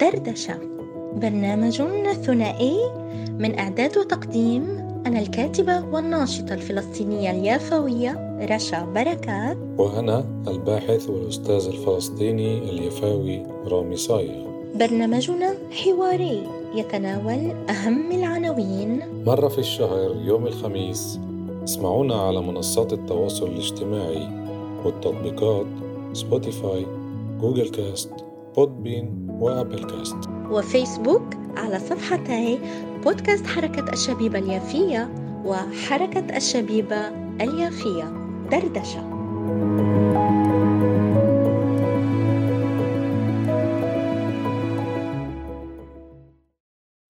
دردشة برنامج ثنائي من إعداد وتقديم أنا الكاتبة والناشطة الفلسطينية اليافوية رشا بركات. وأنا الباحث والأستاذ الفلسطيني اليفاوي رامي صايغ. برنامجنا حواري يتناول أهم العناوين. مرة في الشهر يوم الخميس اسمعونا على منصات التواصل الاجتماعي والتطبيقات Spotify Google Cast Podbean و Apple Cast. وفيسبوك على صفحتي بودكاست حركة الشبيبة اليافية وحركة الشبيبة اليافية دردشة.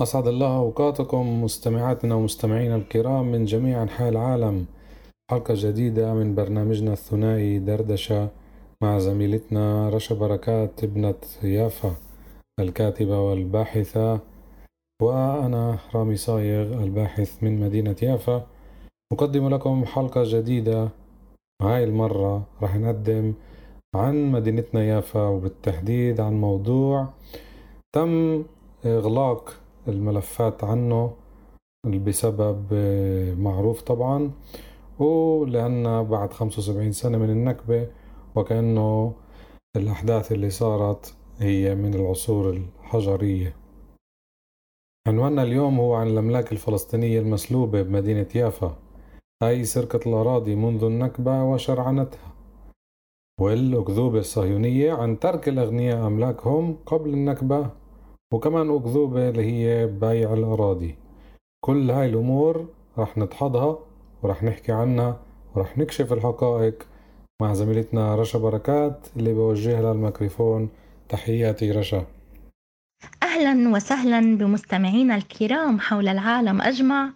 أسعد الله أوقاتكم مستمعاتنا ومستمعينا الكرام من جميع أنحاء العالم. حلقة جديدة من برنامجنا الثنائي دردشة. مع زميلتنا رشا بركات ابنة يافا الكاتبة والباحثة وأنا رامي صايغ الباحث من مدينة يافا. أقدم لكم حلقة جديدة هاي المرة. راح نقدم عن مدينتنا يافا وبالتحديد عن موضوع تم إغلاق الملفات عنه بسبب معروف طبعا ولأن بعد 75 سنة من النكبة وكأنه الأحداث اللي صارت هي من العصور الحجرية. عنواننا اليوم هو عن الأملاك الفلسطينية المسلوبة بمدينة يافا أي سرقة الأراضي منذ النكبة وشرعنتها. والأكذوبة الصهيونية عن ترك الأغنياء أملاكهم قبل النكبة وكمان أكذوبة اللي هي بيع الأراضي. كل هاي الأمور رح نتحضها ورح نحكي عنها ورح نكشف الحقائق مع زميلتنا رشا بركات اللي بوجه لها الميكروفون تحياتي رشا. أهلا وسهلا بمستمعينا الكرام حول العالم أجمع.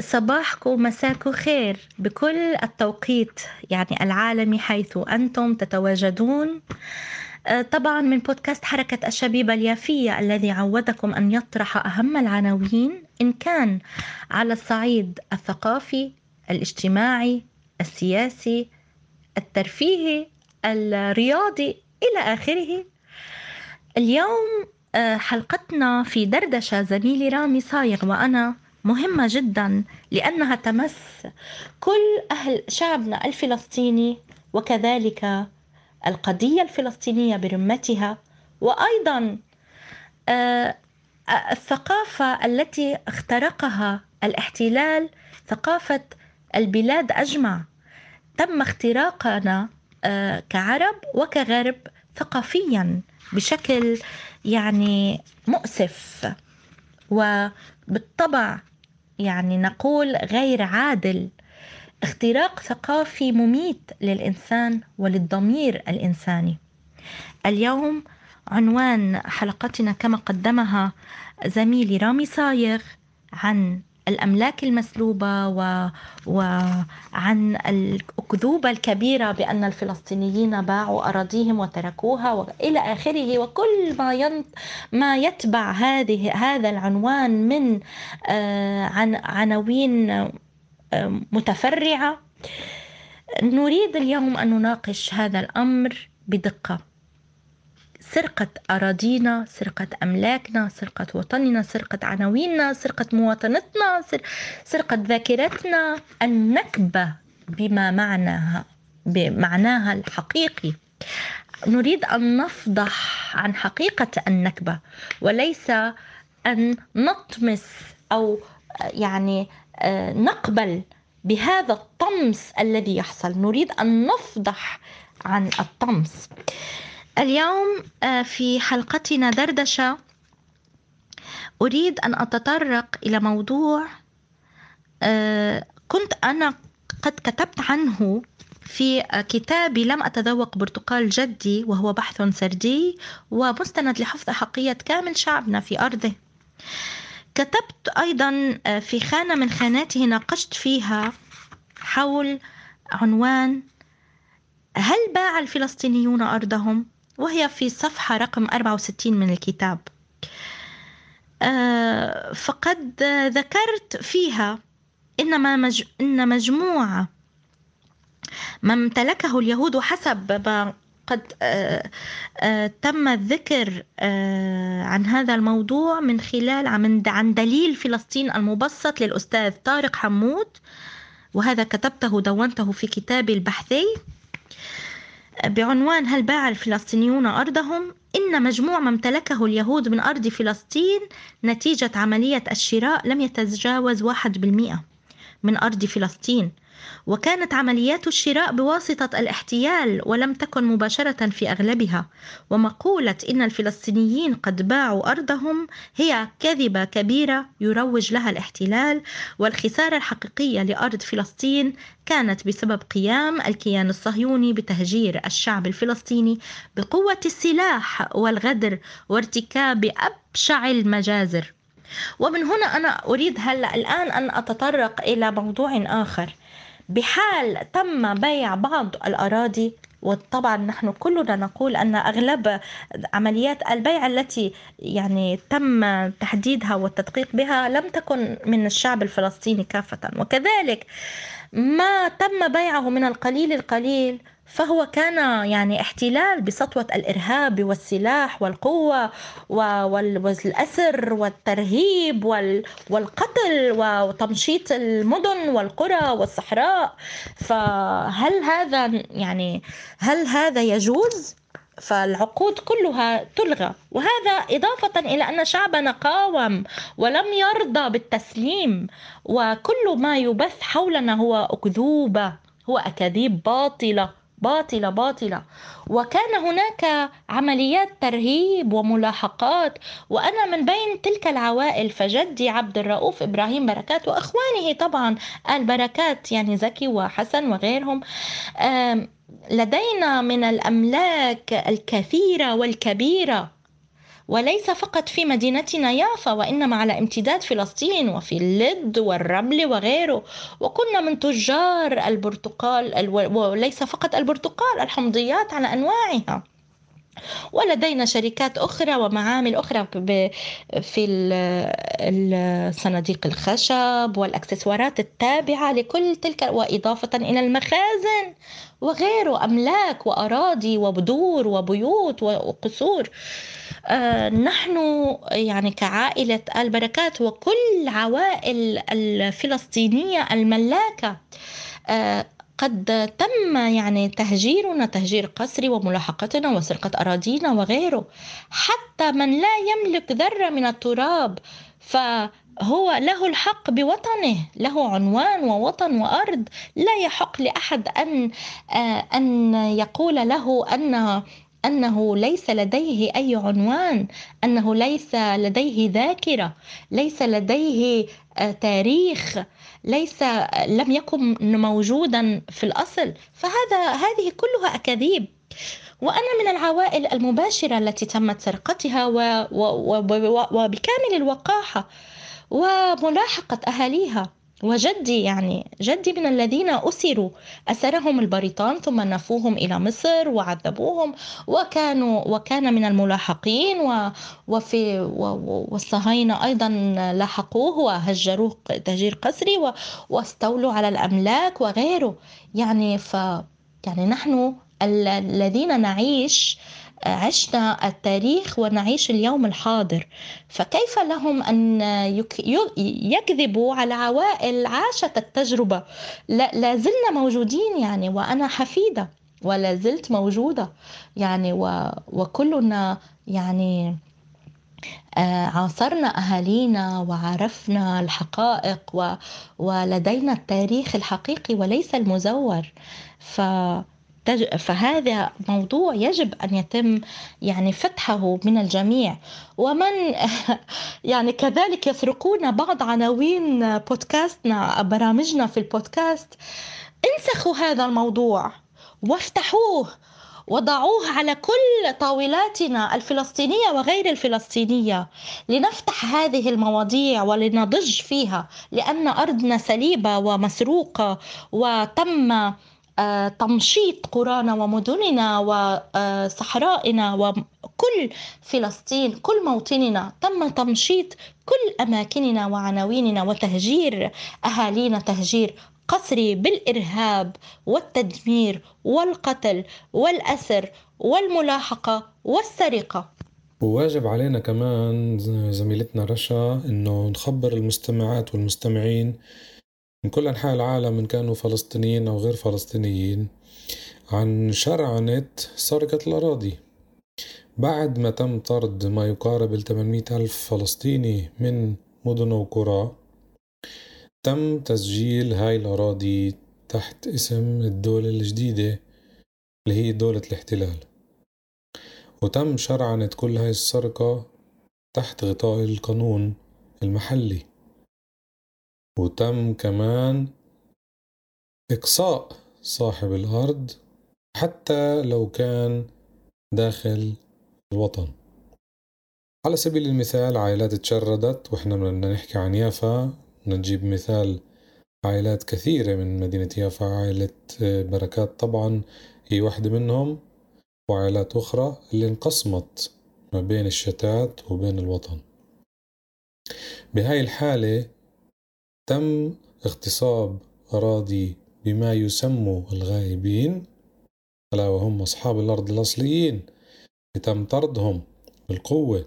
صباحكم مساكم خير. بكل التوقيت يعني العالمي حيث أنتم تتواجدون. طبعا من بودكاست حركة الشبيبة اليافية الذي عودكم أن يطرح أهم العناوين إن كان على الصعيد الثقافي الاجتماعي السياسي الترفيهي الرياضي إلى آخره. اليوم حلقتنا في دردشة زميلي رامي صايغ وأنا مهمة جدا لأنها تمس كل أهل شعبنا الفلسطيني وكذلك القضية الفلسطينية برمتها وأيضا الثقافة التي اخترقها الاحتلال ثقافة البلاد أجمع. تم اختراقنا كعرب وكغرب ثقافيا بشكل يعني مؤسف. وبالطبع يعني نقول غير عادل. اختراق ثقافي مميت للإنسان وللضمير الإنساني. اليوم عنوان حلقتنا كما قدمها زميلي رامي صايغ عن الأملاك المسلوبة و... وعن الأكذوبة الكبيرة بأن الفلسطينيين باعوا أراضيهم وتركوها وإلى آخره. وكل ما ين... ما يتبع هذه هذا العنوان من آه عن عناوين آه متفرعة. نريد اليوم أن نناقش هذا الأمر بدقة. سرقة أراضينا سرقة أملاكنا سرقة وطننا سرقة عناويننا سرقة مواطنتنا سرقة ذاكرتنا. النكبة بما معناها بمعناها الحقيقي. نريد أن نفضح عن حقيقة النكبة وليس أن نطمس أو يعني نقبل بهذا الطمس الذي يحصل. نريد أن نفضح عن الطمس. اليوم في حلقتنا دردشة أريد أن أتطرق إلى موضوع كنت أنا قد كتبت عنه في كتابي لم أتذوق برتقال جدي وهو بحث سردي ومستند لحفظ حقية كامل شعبنا في أرضه كتبت أيضا في خانة من خاناته ناقشت فيها حول عنوان هل باع الفلسطينيون أرضهم؟ وهي في صفحة رقم 64 من الكتاب. فقد ذكرت فيها إنما مج... إن مجموعة ما امتلكه اليهود حسب ما قد تم الذكر عن هذا الموضوع من خلال عن دليل فلسطين المبسط للأستاذ طارق حمود وهذا كتبته دونته في كتابي البحثي بعنوان هل باع الفلسطينيون أرضهم؟ إن مجموع ما امتلكه اليهود من أرض فلسطين نتيجة عملية الشراء لم يتجاوز واحد بالمئة من أرض فلسطين وكانت عمليات الشراء بواسطة الاحتيال ولم تكن مباشرة في أغلبها ومقولة إن الفلسطينيين قد باعوا أرضهم هي كذبة كبيرة يروج لها الاحتلال والخسارة الحقيقية لأرض فلسطين كانت بسبب قيام الكيان الصهيوني بتهجير الشعب الفلسطيني بقوة السلاح والغدر وارتكاب أبشع المجازر. ومن هنا أنا أريد هلأ الآن أن أتطرق إلى موضوع آخر. بحال تم بيع بعض الأراضي وطبعا نحن كلنا نقول أن أغلب عمليات البيع التي يعني تم تحديدها والتدقيق بها لم تكن من الشعب الفلسطيني كافة. وكذلك ما تم بيعه من القليل القليل فهو كان يعني احتلال بسطوة الإرهاب والسلاح والقوة والأسر والترهيب والقتل وتمشيط المدن والقرى والصحراء. فهل هذا يعني هل هذا يجوز؟ فالعقود كلها تلغى. وهذا إضافة إلى أن شعبنا قاوم ولم يرضى بالتسليم. وكل ما يبث حولنا هو أكذوبة هو أكاذيب باطلة. باطلة باطلة. وكان هناك عمليات ترهيب وملاحقات وأنا من بين تلك العوائل فجدي عبد الرؤوف إبراهيم بركات وأخوانه طبعا آل بركات يعني زكي وحسن وغيرهم. لدينا من الأملاك الكثيرة والكبيرة وليس فقط في مدينتنا يافا وإنما على امتداد فلسطين وفي اللد والرمل وغيره. وكنا من تجار البرتقال وليس فقط البرتقال الحمضيات على أنواعها. ولدينا شركات أخرى ومعامل أخرى في صناديق الخشب والأكسسوارات التابعة لكل تلك وإضافة إلى المخازن وغيره أملاك وأراضي وبدور وبيوت وقصور. نحن يعني كعائلة آل بركات وكل عوائل الفلسطينية الملاكة آه، قد تم يعني تهجيرنا تهجير قسري وملاحقتنا وسرقة أراضينا وغيره. حتى من لا يملك ذرة من التراب فهو له الحق بوطنه له عنوان ووطن وأرض. لا يحق لأحد أن آه، أن يقول له أن أنه ليس لديه أي عنوان أنه ليس لديه ذاكرة ليس لديه آه، تاريخ ليس لم يكن موجودا في الأصل. فهذا هذه كلها أكاذيب. وأنا من العوائل المباشرة التي تمت سرقتها وبكامل الوقاحة وملاحقة أهاليها. وجدي يعني جدي من الذين أسروا أسرهم البريطان ثم نفوهم إلى مصر وعذبوهم وكانوا وكان من الملاحقين وفي والصهاينة أيضا لاحقوه وهجروه تهجير قسري واستولوا على الأملاك وغيره. يعني ف يعني نحن الذين نعيش عشنا التاريخ ونعيش اليوم الحاضر. فكيف لهم أن يكذبوا على عوائل عاشت التجربة؟ لا زلنا موجودين يعني وأنا حفيدة ولا زلت موجودة يعني وكلنا يعني آه، عاصرنا أهالينا وعرفنا الحقائق و... ولدينا التاريخ الحقيقي وليس المزور. ف فهذا موضوع يجب أن يتم يعني فتحه من الجميع. ومن يعني كذلك يسرقون بعض عناوين بودكاستنا برامجنا في البودكاست. انسخوا هذا الموضوع وافتحوه وضعوه على كل طاولاتنا الفلسطينية وغير الفلسطينية. لنفتح هذه المواضيع ولنضج فيها لأن أرضنا سليبة ومسروقة وتم تمشيط قرانا ومدننا وصحرائنا وكل فلسطين كل موطننا. تم تمشيط كل أماكننا وعناويننا وتهجير أهالينا تهجير قسري بالإرهاب والتدمير والقتل والأسر والملاحقة والسرقة. وواجب علينا كمان زميلتنا رشا إنه نخبر المستمعات والمستمعين من كل أنحاء العالم ان كانوا فلسطينيين أو غير فلسطينيين عن شرعنة سرقة الأراضي. بعد ما تم طرد ما يقارب ال 800 ألف فلسطيني من مدن وقرى تم تسجيل هاي الأراضي تحت اسم الدولة الجديدة اللي هي دولة الاحتلال. وتم شرعنة كل هاي السرقة تحت غطاء القانون المحلي. وتم كمان إقصاء صاحب الأرض حتى لو كان داخل الوطن. على سبيل المثال عائلات تشردت وإحنا بدنا نحكي عن يافا. نجيب مثال عائلات كثيرة من مدينة يافا عائلة بركات طبعا هي واحدة منهم وعائلات أخرى اللي انقسمت ما بين الشتات وبين الوطن. بهاي الحالة تم اغتصاب أراضي بما يسمى الغائبين ألا وهم أصحاب الأرض الأصليين تم طردهم بالقوة.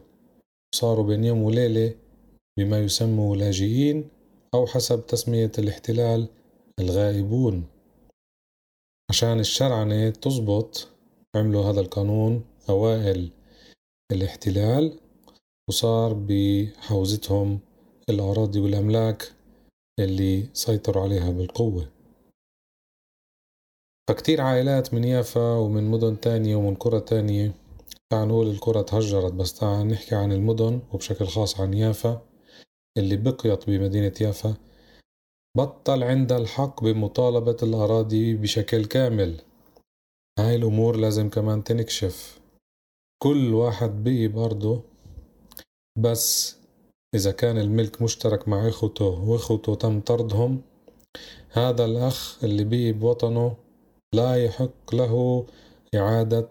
صاروا بين يوم وليلة بما يسمى لاجئين أو حسب تسمية الاحتلال الغائبون. عشان الشرعنة تزبط عملوا هذا القانون أوائل الاحتلال وصار بحوزتهم الأراضي والأملاك. اللي سيطروا عليها بالقوة. فكتير عائلات من يافا ومن مدن تانية ومن قرى تانية تعال نقول القرى تهجرت بس تعال نحكي عن المدن وبشكل خاص عن يافا اللي بقيت بمدينة يافا. بطل عندها الحق بمطالبة الأراضي بشكل كامل. هاي الأمور لازم كمان تنكشف. كل واحد بقي بأرضه بس إذا كان الملك مشترك مع إخوته وإخوته تم طردهم هذا الأخ اللي بقي بوطنه لا يحق له إعادة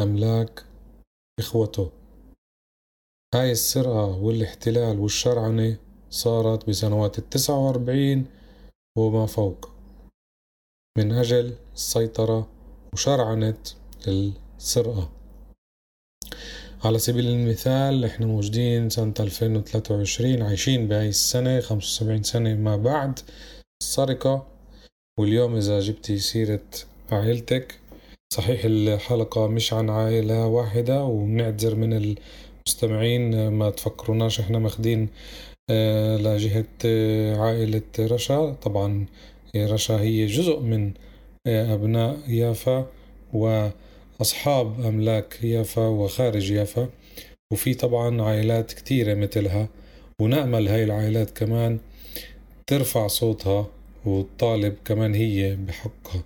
أملاك إخوته. هاي السرقة والاحتلال والشرعنة صارت بسنوات التسعة وأربعين وما فوق. من أجل السيطرة وشرعنة السرقة على سبيل المثال إحنا موجودين سنة 2023 عايشين بهاي السنة 75 سنة ما بعد السرقة. واليوم إذا جبتي سيرة عائلتك صحيح الحلقة مش عن عائلة واحدة وبنعتذر من المستمعين ما تفكروناش إحنا ماخدين آه، لجهة آه، عائلة رشا. طبعا رشا هي جزء من آه، أبناء يافا وأصحاب أملاك يافا وخارج يافا وفي طبعا عائلات كتيرة مثلها. ونأمل هاي العائلات كمان ترفع صوتها وتطالب كمان هي بحقها.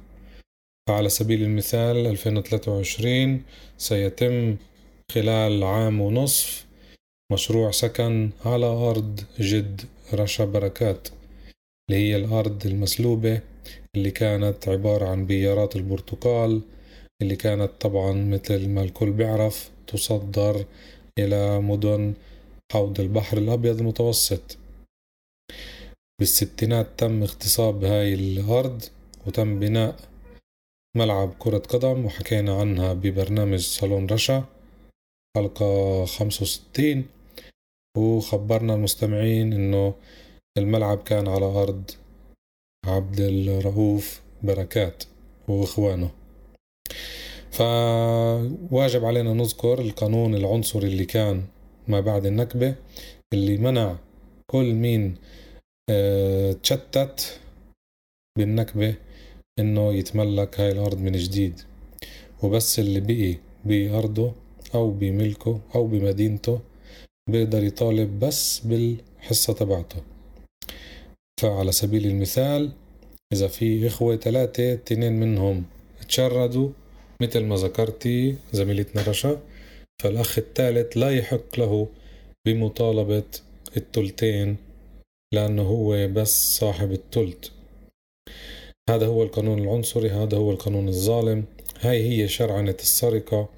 فعلى سبيل المثال 2023 سيتم خلال عام ونصف مشروع سكن على أرض جد رشا بركات اللي هي الأرض المسلوبة اللي كانت عبارة عن بيارات البرتقال اللي كانت طبعا مثل ما الكل بيعرف تصدر إلى مدن حوض البحر الأبيض المتوسط. بالستينات تم اغتصاب هاي الأرض وتم بناء ملعب كرة قدم وحكينا عنها ببرنامج صالون رشا حلقة خمسة وستين. وخبرنا المستمعين إنه الملعب كان على أرض عبد الرؤوف بركات وإخوانه. فواجب علينا نذكر القانون العنصري اللي كان ما بعد النكبة اللي منع كل مين آه تشتت بالنكبة إنه يتملك هاي الأرض من جديد. وبس اللي بقي بأرضه أو بملكه أو بمدينته بيقدر يطالب بس بالحصة تبعته. فعلى سبيل المثال إذا في إخوة ثلاثة اتنين منهم تشردوا مثل ما ذكرتي زميلتنا رشا فالأخ الثالث لا يحق له بمطالبة التلتين لأنه هو بس صاحب التلت هذا هو القانون العنصري هذا هو القانون الظالم هاي هي شرعنة السرقة.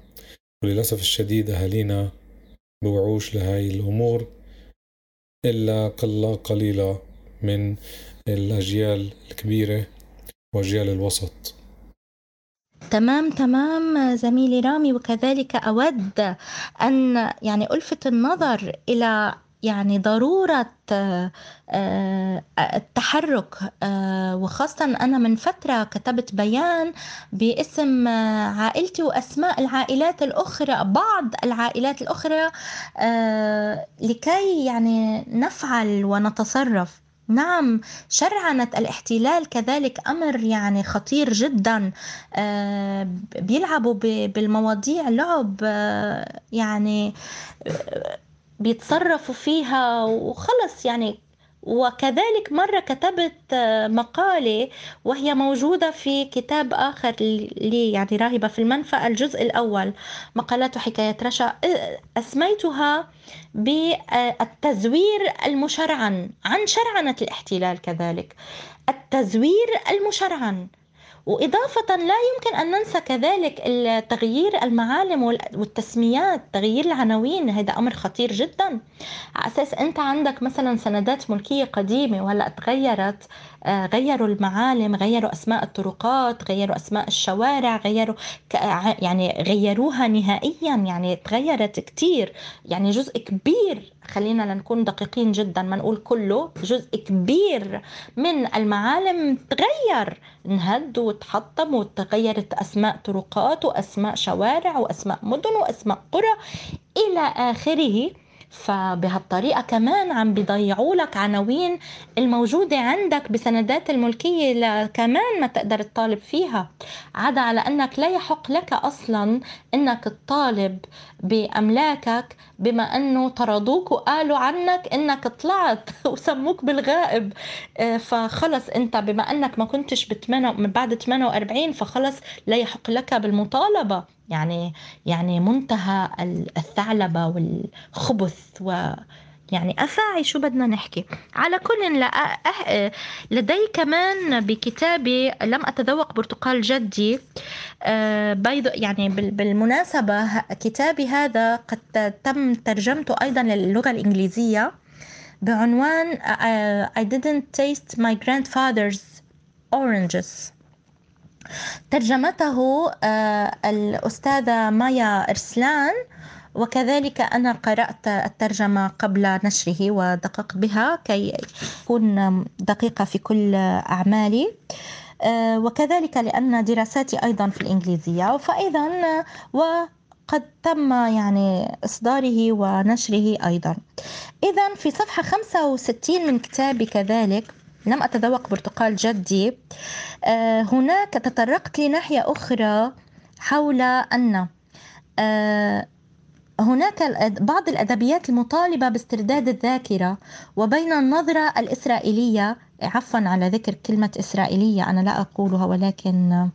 وللأسف الشديد أهالينا بوعوش لهاي الأمور إلا قلة قليلة من الأجيال الكبيرة وأجيال الوسط. تمام تمام زميلي رامي. وكذلك أود أن يعني ألفت النظر إلى يعني ضرورة آه، آه، التحرك آه، وخاصة أنا من فترة كتبت بيان باسم عائلتي وأسماء العائلات الأخرى بعض العائلات الأخرى لكي يعني نفعل ونتصرف. نعم شرعنة الاحتلال كذلك أمر يعني خطير جدا. بيلعبوا بالمواضيع لعب يعني بيتصرفوا فيها وخلص يعني وكذلك مرة كتبت مقالة وهي موجودة في كتاب آخر لي يعني راهبة في المنفى الجزء الأول. مقالات وحكايات رشا. أسميتها بالتزوير المشرعن. عن شرعنة الاحتلال كذلك. التزوير المشرعن. وإضافة لا يمكن أن ننسى كذلك تغيير المعالم والتسميات تغيير العناوين. هذا أمر خطير جدا. على أساس أنت عندك مثلا سندات ملكية قديمة وهلأ تغيرت غيروا المعالم غيروا أسماء الطرقات غيروا أسماء الشوارع غيروا يعني غيروها نهائيا. يعني تغيرت كتير. يعني جزء كبير خلينا لنكون دقيقين جدا ما نقول كله جزء كبير من المعالم تغير انهد وتحطم وتغيرت أسماء طرقات وأسماء شوارع وأسماء مدن وأسماء قرى إلى آخره. فبهالطريقة كمان عم بيضيعوا لك عناوين الموجودة عندك بسندات الملكية كمان ما تقدر تطالب فيها. عدا على أنك لا يحق لك أصلا أنك تطالب بأملاكك بما أنه طردوك وقالوا عنك أنك طلعت وسموك بالغائب. آه، فخلص أنت بما أنك ما كنتش من بعد 48 فخلص لا يحق لك بالمطالبة. يعني يعني منتهى الثعلبة والخبث و يعني أفاعي شو بدنا نحكي. على كل لا أه لدي كمان بكتابي لم أتذوق برتقال جدي أه بيض يعني بالمناسبة كتابي هذا قد تم ترجمته أيضا للغة الإنجليزية بعنوان I didn't taste my grandfather's oranges. ترجمته الأستاذة مايا إرسلان وكذلك أنا قرأت الترجمة قبل نشره ودقق بها كي أكون دقيقة في كل أعمالي. آه، وكذلك لأن دراساتي أيضا في الإنجليزية. فإذا وقد تم يعني إصداره ونشره أيضا. إذا في صفحة 65 من كتابي كذلك لم أتذوق برتقال جدي آه، هناك تطرقت لناحية أخرى حول أن آه، هناك بعض الأدبيات المطالبة باسترداد الذاكرة وبين النظرة الإسرائيلية عفوا على ذكر كلمة إسرائيلية أنا لا أقولها ولكن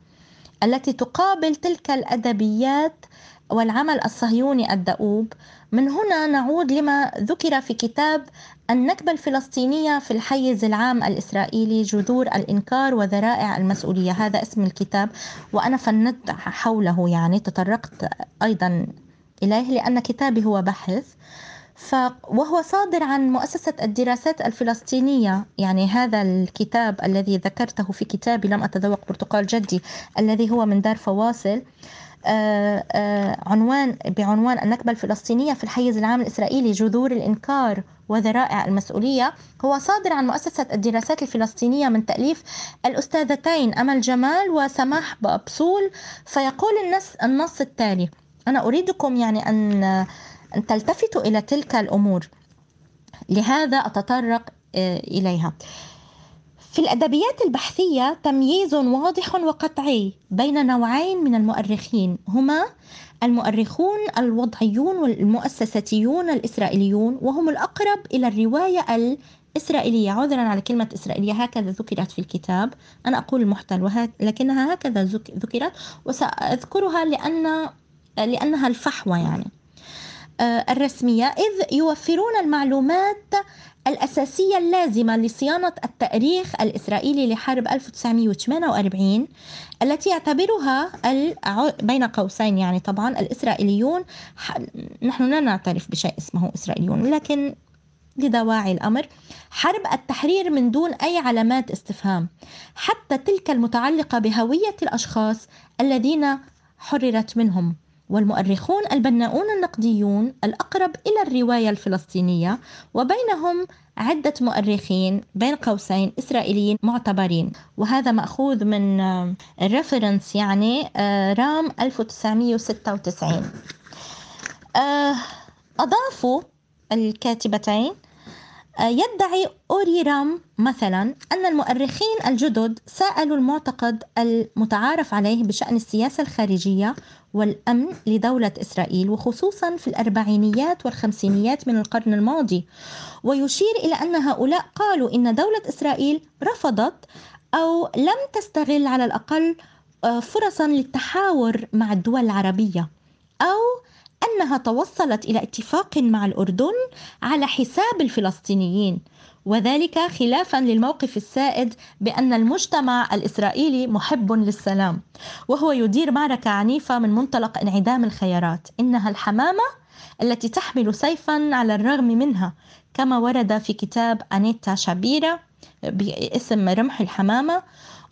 التي تقابل تلك الأدبيات والعمل الصهيوني الدؤوب. من هنا نعود لما ذكر في كتاب النكبة الفلسطينية في الحيز العام الإسرائيلي جذور الإنكار وذرائع المسؤولية. هذا اسم الكتاب وأنا فندت حوله يعني تطرقت أيضا إليه لأن كتابي هو بحث. ف وهو صادر عن مؤسسة الدراسات الفلسطينية. يعني هذا الكتاب الذي ذكرته في كتابي لم أتذوق برتقال جدي الذي هو من دار فواصل. آه، آه، عنوان بعنوان النكبة الفلسطينية في الحيز العام الإسرائيلي جذور الإنكار وذرائع المسؤولية. هو صادر عن مؤسسة الدراسات الفلسطينية من تأليف الأستاذتين أمل جمال وسماح بابسول فيقول النص التالي أنا أريدكم يعني أن تلتفتوا إلى تلك الأمور. لهذا أتطرق آه، إليها. في الأدبيات البحثية تمييز واضح وقطعي بين نوعين من المؤرخين. هما المؤرخون الوضعيون والمؤسساتيون الإسرائيليون وهم الأقرب إلى الرواية الإسرائيلية. عذرا على كلمة إسرائيلية هكذا ذكرت في الكتاب. أنا أقول المحتل لكنها هكذا ذكرت. وسأذكرها لأن لأنها الفحوى يعني. آه، الرسمية إذ يوفرون المعلومات الأساسية اللازمة لصيانة التأريخ الإسرائيلي لحرب 1948 التي يعتبرها بين قوسين يعني طبعا الإسرائيليون نحن لا نعترف بشيء اسمه إسرائيليون لكن لدواعي الأمر حرب التحرير من دون أي علامات استفهام حتى تلك المتعلقة بهوية الأشخاص الذين حررت منهم. والمؤرخون البناؤون النقديون الأقرب إلى الرواية الفلسطينية وبينهم عدة مؤرخين بين قوسين إسرائيليين معتبرين. وهذا مأخوذ من ريفرنس يعني آه، رام 1996 آه، أضافوا الكاتبتين يدعي أوريرام مثلا أن المؤرخين الجدد سألوا المعتقد المتعارف عليه بشأن السياسة الخارجية والأمن لدولة إسرائيل وخصوصا في الأربعينيات والخمسينيات من القرن الماضي. ويشير إلى أن هؤلاء قالوا إن دولة إسرائيل رفضت أو لم تستغل على الأقل آه، فرصا للتحاور مع الدول العربية أو أنها توصلت إلى اتفاق مع الأردن على حساب الفلسطينيين. وذلك خلافا للموقف السائد بأن المجتمع الإسرائيلي محب للسلام وهو يدير معركة عنيفة من منطلق انعدام الخيارات. إنها الحمامة التي تحمل سيفا على الرغم منها كما ورد في كتاب أنيتا شابيرا باسم رمح الحمامة.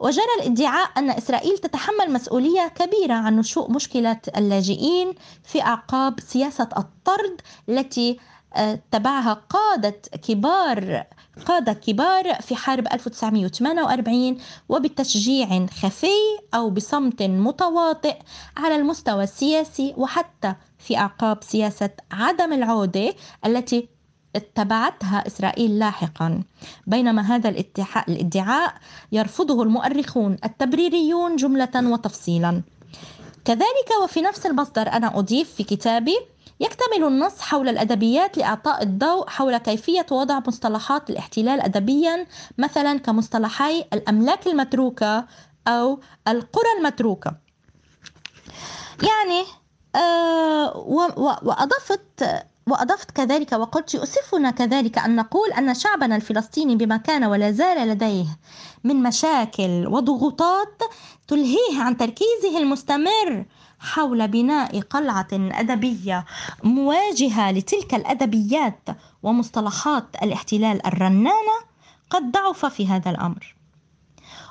وجرى الادعاء أن إسرائيل تتحمل مسؤولية كبيرة عن نشوء مشكلة اللاجئين في أعقاب سياسة الطرد التي آه، تبعها قادة كبار قادة كبار في حرب 1948 وبتشجيع خفي أو بصمت متواطئ على المستوى السياسي وحتى في أعقاب سياسة عدم العودة التي اتبعتها إسرائيل لاحقا. بينما هذا الادعاء يرفضه المؤرخون التبريريون جملة وتفصيلا. كذلك وفي نفس المصدر أنا أضيف في كتابي يكتمل النص حول الأدبيات لإعطاء الضوء حول كيفية وضع مصطلحات الاحتلال أدبيا مثلا كمصطلحي الأملاك المتروكة أو القرى المتروكة. يعني آه وأضفت وأضفت كذلك وقلت يؤسفنا كذلك أن نقول أن شعبنا الفلسطيني بما كان ولا زال لديه من مشاكل وضغوطات تلهيه عن تركيزه المستمر حول بناء قلعة أدبية مواجهة لتلك الأدبيات ومصطلحات الاحتلال الرنانة قد ضعف في هذا الأمر.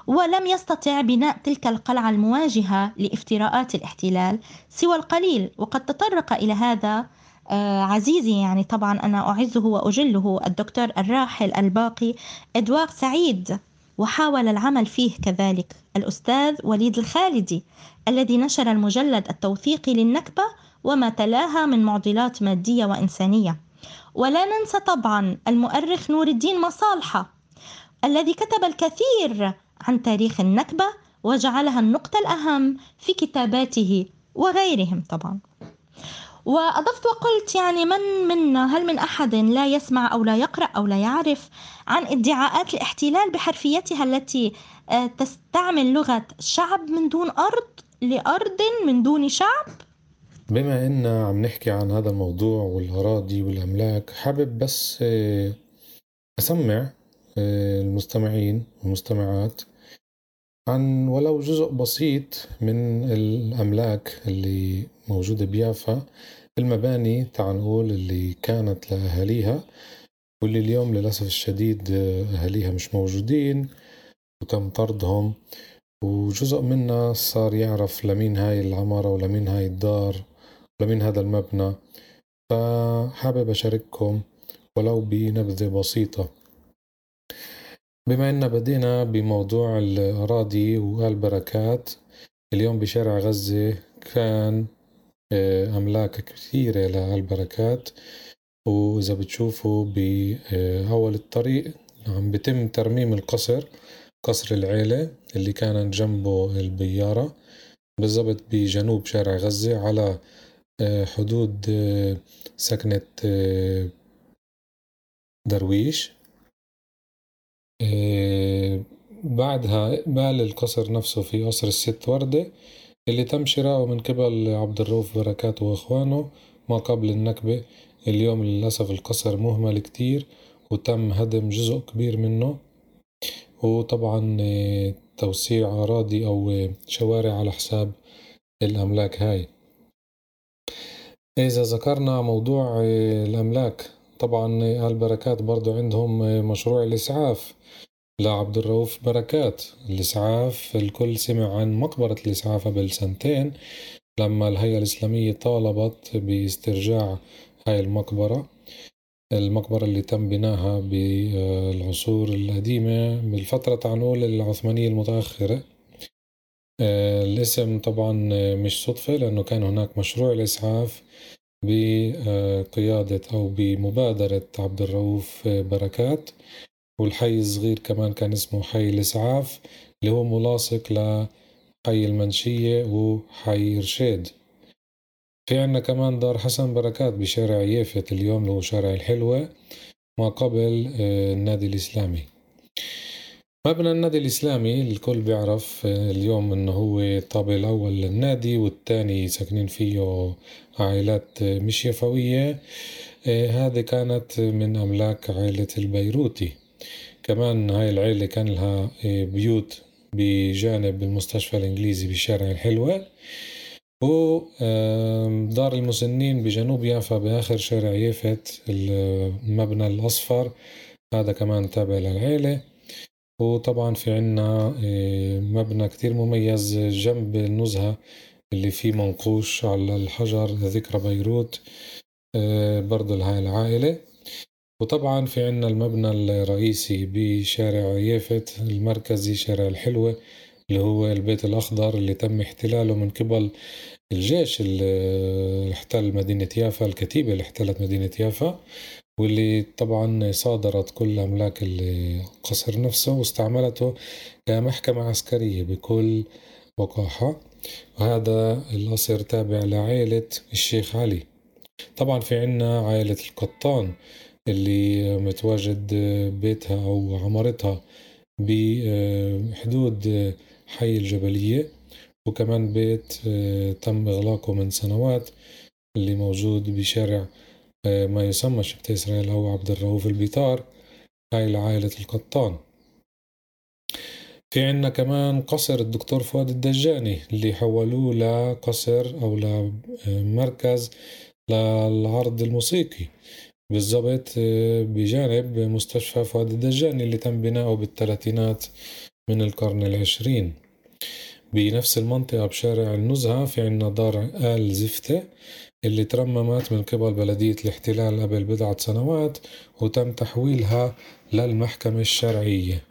ولم يستطع بناء تلك القلعة المواجهة لافتراءات الاحتلال سوى القليل وقد تطرق إلى هذا آه، عزيزي يعني طبعا أنا أعزه وأجله الدكتور الراحل الباقي إدوار سعيد. وحاول العمل فيه كذلك. الأستاذ وليد الخالدي الذي نشر المجلد التوثيقي للنكبة وما تلاها من معضلات مادية وإنسانية. ولا ننسى طبعا المؤرخ نور الدين مصالحة الذي كتب الكثير عن تاريخ النكبة وجعلها النقطة الأهم في كتاباته وغيرهم طبعا. وأضفت وقلت يعني من منا هل من أحد لا يسمع أو لا يقرأ أو لا يعرف عن ادعاءات الاحتلال بحرفيتها التي آه، تستعمل لغة شعب من دون أرض لأرض من دون شعب؟ بما إن عم نحكي عن هذا الموضوع والأراضي والأملاك حابب بس آه، أسمع آه، المستمعين والمستمعات عن ولو جزء بسيط من الأملاك اللي موجودة بيافا. المباني تعال نقول اللي كانت لأهاليها واللي اليوم للأسف الشديد أهاليها مش موجودين وتم طردهم. وجزء منا صار يعرف لمين هاي العمارة ولمين هاي الدار ولمين هذا المبنى. فحابب أشارككم ولو بنبذة بسيطة. بما أن بدينا بموضوع الأراضي والبركات اليوم بشارع غزة كان آه، أملاك كثيرة لهالبركات. وإذا بتشوفوا بأول الطريق عم بتم ترميم القصر قصر العيلة اللي كانت جنبه البيارة بالضبط بجنوب شارع غزة على آه، حدود آه، سكنة درويش. بعدها قبال القصر نفسه في قصر الست وردة. اللي تم شراؤه من قبل عبد الرؤوف بركات وإخوانه ما قبل النكبة اليوم للأسف القصر مهمل كتير وتم هدم جزء كبير منه. وطبعا آه، توسيع أراضي أو آه، شوارع على حساب الأملاك هاي. إذا ذكرنا موضوع آه، الأملاك طبعا البركات برضو عندهم مشروع الإسعاف. لعبد الرؤوف بركات. الإسعاف الكل سمع عن مقبرة الإسعاف قبل سنتين لما الهيئة الإسلامية طالبت باسترجاع هاي المقبرة. المقبرة اللي تم بناها بالعصور القديمة بالفترة تعنول العثمانية المتأخرة. الاسم طبعا مش صدفة لأنه كان هناك مشروع الإسعاف بقيادة أو بمبادرة عبد الرؤوف بركات. والحي الصغير كمان كان اسمه حي الإسعاف اللي هو ملاصق لحي المنشية وحي رشيد. في عنا كمان دار حسن بركات بشارع يافت اليوم اللي هو شارع الحلوة ما قبل آه، النادي الإسلامي. مبنى النادي الإسلامي الكل بيعرف آه، اليوم إنه هو الطابق الأول للنادي والتاني ساكنين فيه عائلات آه، مش يفوية. هذه كانت من أملاك عائلة البيروتي. كمان هاي العيلة كان لها بيوت بجانب المستشفى الإنجليزي بشارع الحلوة. ودار المسنين بجنوب يافا بآخر شارع يافت المبنى الأصفر. هذا كمان تابع للعيلة. وطبعا في عنا مبنى كتير مميز جنب النزهة اللي فيه منقوش على الحجر ذكرى بيروت برضو لهاي العائلة. وطبعا في عنا المبنى الرئيسي بشارع يافت المركزي شارع الحلوة اللي هو البيت الأخضر اللي تم احتلاله من قبل الجيش اللي احتل مدينة يافا الكتيبة اللي احتلت مدينة يافا واللي طبعا صادرت كل أملاك القصر نفسه واستعملته كمحكمة عسكرية بكل وقاحة. وهذا القصر تابع لعائلة الشيخ علي. طبعا في عنا عائلة القطان اللي متواجد بيتها أو عمارتها بحدود حي الجبلية وكمان بيت آه، تم إغلاقه من سنوات اللي موجود بشارع آه، ما يسمى شبت إسرائيل أو عبد الرؤوف البيطار هاي لعائلة القطان. في عنا كمان قصر الدكتور فؤاد الدجاني اللي حولوه لقصر أو لمركز للعرض الموسيقي. بالضبط آه، بجانب مستشفى فؤاد الدجاني اللي تم بناؤه بالثلاثينات من القرن العشرين. بنفس المنطقة بشارع النزهة في عنا دار آل زفتة اللي ترممت من قبل بلدية الاحتلال قبل بضعة سنوات وتم تحويلها للمحكمة الشرعية.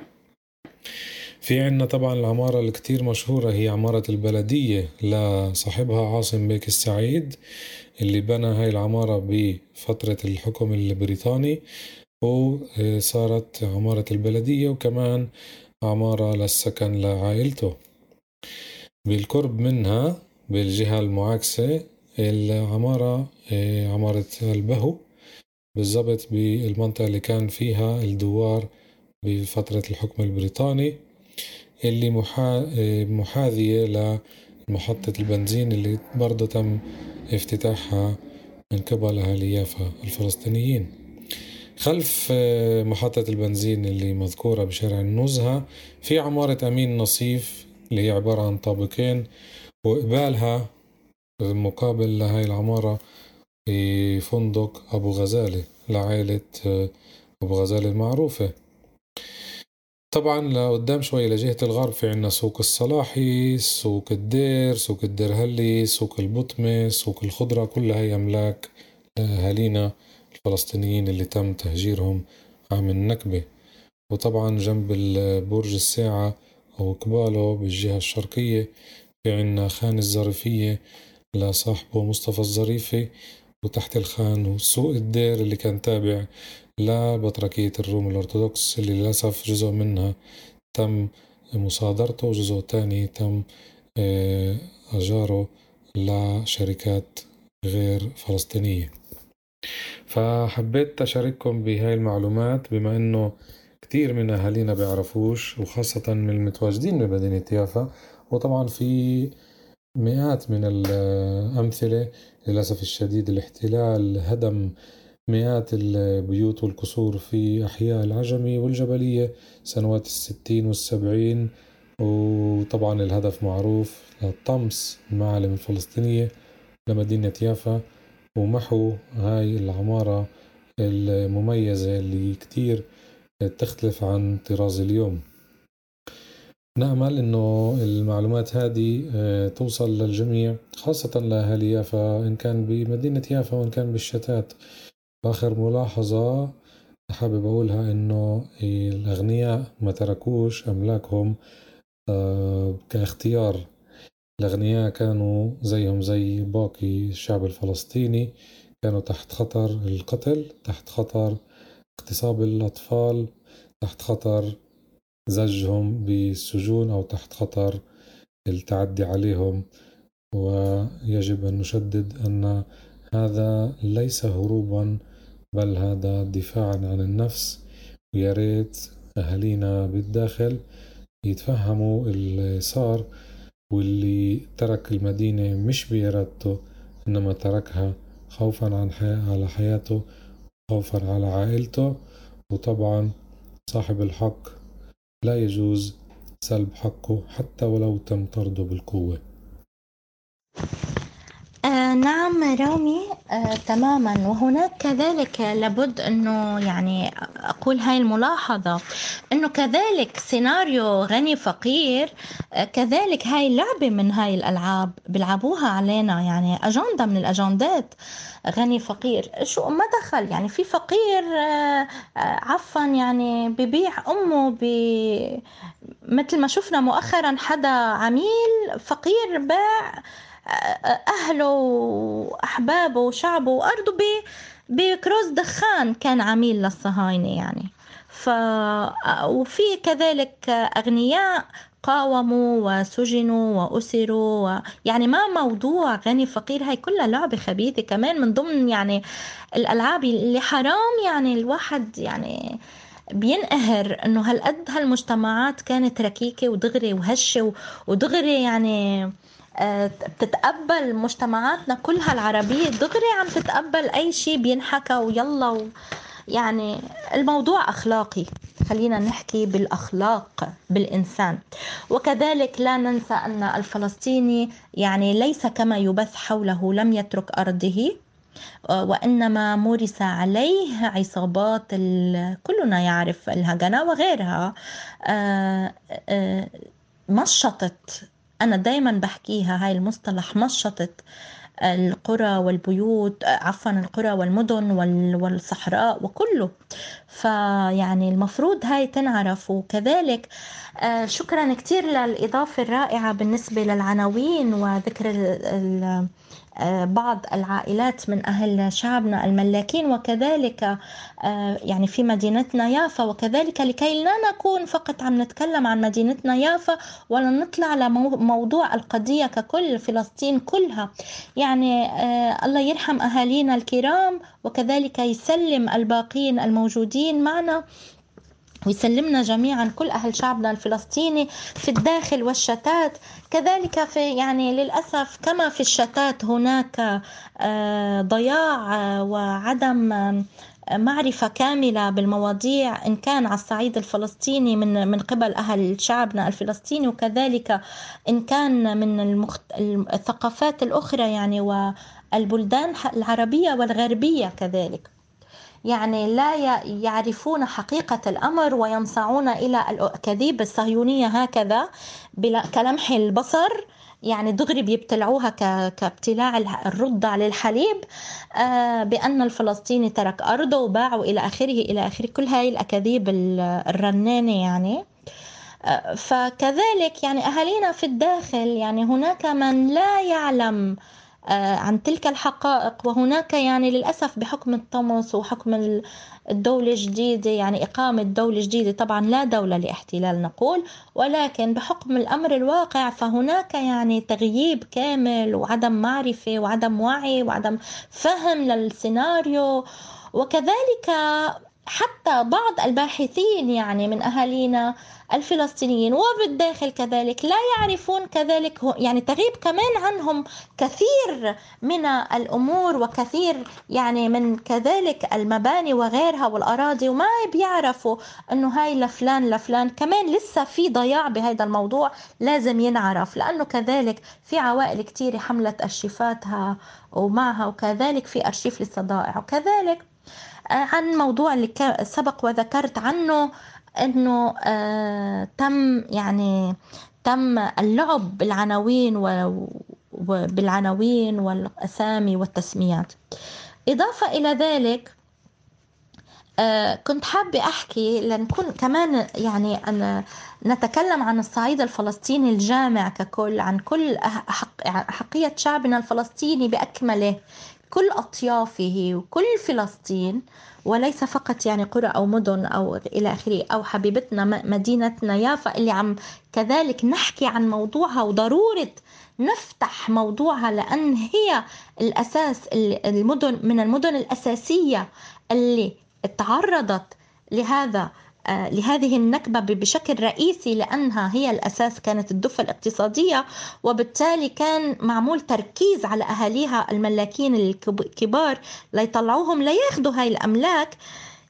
في عنا طبعا العمارة الكتير مشهورة هي عمارة البلدية لصاحبها عاصم بيك السعيد. اللي بنى هاي العمارة بفترة الحكم البريطاني وصارت عمارة البلدية وكمان عمارة للسكن لعائلته. بالقرب منها بالجهة المعاكسة العمارة آه، عمارة البهو بالضبط بالمنطقة اللي كان فيها الدوار بفترة الحكم البريطاني اللي آه، محاذية لمحطة البنزين اللي برضه تم افتتاحها من قبل أهالي يافا الفلسطينيين. خلف آه، محطة البنزين اللي مذكورة بشارع النزهة في عمارة أمين نصيف اللي هي عبارة عن طابقين وقبالها مقابل لهاي العمارة فندق أبو غزالة لعائلة آه، أبو غزالة المعروفة. طبعا لقدام شوي لجهة الغرب في عنا سوق الصلاحي سوق الدير سوق الدرهلي سوق البطمة سوق الخضرة كلها هي أملاك لأهالينا الفلسطينيين اللي تم تهجيرهم عام النكبة. وطبعا جنب برج الساعة أو قباله بالجهة الشرقية في عنا خان الظريفية لصاحبه مصطفى الظريفي وتحت الخان وسوق الدير اللي كان تابع لبطركية الروم الأرثوذكس اللي للأسف جزء منها تم مصادرته وجزء تاني تم آه، أجاره لشركات غير فلسطينية. فحبيت أشارككم بهاي المعلومات بما أنه كتير من أهالينا بيعرفوش وخاصة من المتواجدين بمدينة يافا وطبعا في مئات من الأمثلة للأسف الشديد الاحتلال هدم مئات البيوت والقصور في أحياء العجمي والجبلية سنوات الستين والسبعين. وطبعا الهدف معروف لطمس المعالم الفلسطينية لمدينة يافا. ومحو هاي العمارة المميزة اللي كتير تختلف عن طراز اليوم. نأمل أنه المعلومات هذه آه، توصل للجميع خاصة لأهالي يافا إن كان بمدينة يافا وإن كان بالشتات. آخر ملاحظة حابب أقولها إنه الأغنياء ما تركوش أملاكهم آه، كاختيار. الأغنياء كانوا زيهم زي باقي الشعب الفلسطيني كانوا تحت خطر القتل تحت خطر اغتصاب الأطفال تحت خطر زجهم بالسجون أو تحت خطر التعدي عليهم. ويجب أن نشدد أن هذا ليس هروبا بل هذا دفاعا عن النفس ويا ريت أهالينا بالداخل يتفهموا اللي صار واللي ترك المدينة مش بإرادته إنما تركها خوفا عن حي... على حياته خوفا على عائلته. وطبعا صاحب الحق لا يجوز سلب حقه حتى ولو تم طرده بالقوة. آه نعم رامي. آه تماما. وهناك كذلك لابد أنه يعني أقول هاي الملاحظة أنه كذلك سيناريو غني فقير آه كذلك هاي لعبة من هاي الألعاب بيلعبوها علينا يعني أجندة من الأجندات. غني فقير. شو ما دخل؟ يعني في فقير آه، آه، عفوا يعني ببيع أمه ب مثل ما شفنا مؤخرا حدا عميل فقير باع أهله وأحبابه وشعبه وأرضه بكروز دخان كان عميل للصهاينة يعني. ف وفي كذلك أغنياء قاوموا وسجنوا وأسروا و... يعني ما موضوع غني فقير هاي كلها لعبة خبيثة كمان من ضمن يعني الألعاب اللي حرام يعني الواحد يعني بينقهر إنه هالقد هالمجتمعات كانت ركيكة ودغري وهشة ودغري يعني بتتقبل مجتمعاتنا كلها العربية. دغري عم تتقبل أي شيء بينحكى ويلا و يعني الموضوع أخلاقي. خلينا نحكي بالأخلاق بالإنسان. وكذلك لا ننسى أن الفلسطيني يعني ليس كما يبث حوله لم يترك أرضه آه، وإنما مورس عليه عصابات كلنا يعرف الهجنة وغيرها. آه، مشطت أنا دايما بحكيها هاي المصطلح مشطت القرى والبيوت عفوا القرى والمدن والصحراء وكله. فيعني المفروض هاي تنعرف. وكذلك آه، شكرا كثير للإضافة الرائعة بالنسبة للعناوين وذكر بعض العائلات من أهل شعبنا الملاكين وكذلك آه، يعني في مدينتنا يافا وكذلك لكي لا نكون فقط عم نتكلم عن مدينتنا يافا ولا نطلع على موضوع القضية ككل فلسطين كلها. يعني آه، الله يرحم أهالينا الكرام وكذلك يسلم الباقين الموجودين معنا. ويسلمنا جميعا كل أهل شعبنا الفلسطيني في الداخل والشتات. كذلك في يعني للأسف كما في الشتات هناك آه، ضياع آه، وعدم آه، معرفة كاملة بالمواضيع إن كان على الصعيد الفلسطيني من من قبل أهل شعبنا الفلسطيني وكذلك إن كان من المخت... الثقافات الأخرى يعني والبلدان العربية والغربية كذلك. يعني لا يعرفون حقيقة الأمر وينصاعون إلى الأكاذيب الصهيونية هكذا كلمح البصر. يعني دغري بيبتلعوها كابتلاع الرضع للحليب. آه، بأن الفلسطيني ترك أرضه وباع إلى آخره إلى آخره كل هاي الأكاذيب الرنانة يعني. آه، فكذلك يعني أهالينا في الداخل يعني هناك من لا يعلم عن تلك الحقائق. وهناك يعني للأسف بحكم الطمس وحكم الدولة الجديدة يعني إقامة دولة جديدة طبعا لا دولة لإحتلال نقول ولكن بحكم الأمر الواقع فهناك يعني تغييب كامل وعدم معرفة وعدم وعي وعدم فهم للسيناريو. وكذلك حتى بعض الباحثين يعني من أهالينا الفلسطينيين وبالداخل كذلك لا يعرفون كذلك يعني تغيب كمان عنهم كثير من الأمور وكثير يعني من كذلك المباني وغيرها والأراضي وما بيعرفوا أنه هاي لفلان لفلان كمان لسه في ضياع بهذا الموضوع لازم ينعرف لأنه كذلك في عوائل كثيرة حملت أرشيفاتها ومعها وكذلك في أرشيف للصدائع وكذلك عن موضوع اللي سبق وذكرت عنه إنه تم يعني تم اللعب بالعناوين بالعناوين والأسامي والتسميات. إضافة إلى ذلك آه كنت حابة أحكي لنكون كمان يعني أن نتكلم عن الصعيد الفلسطيني الجامع ككل عن كل أحق أحقية شعبنا الفلسطيني بأكمله. كل أطيافه وكل فلسطين وليس فقط يعني قرى أو مدن أو إلى آخره أو حبيبتنا مدينتنا يافا اللي عم كذلك نحكي عن موضوعها وضرورة نفتح موضوعها لأن هي الأساس المدن من المدن الأساسية اللي تعرضت لهذا لهذه النكبة بشكل رئيسي لأنها هي الأساس كانت الدفة الاقتصادية وبالتالي كان معمول تركيز على أهاليها الملاكين الكبار ليطلعوهم لياخذوا هاي الأملاك.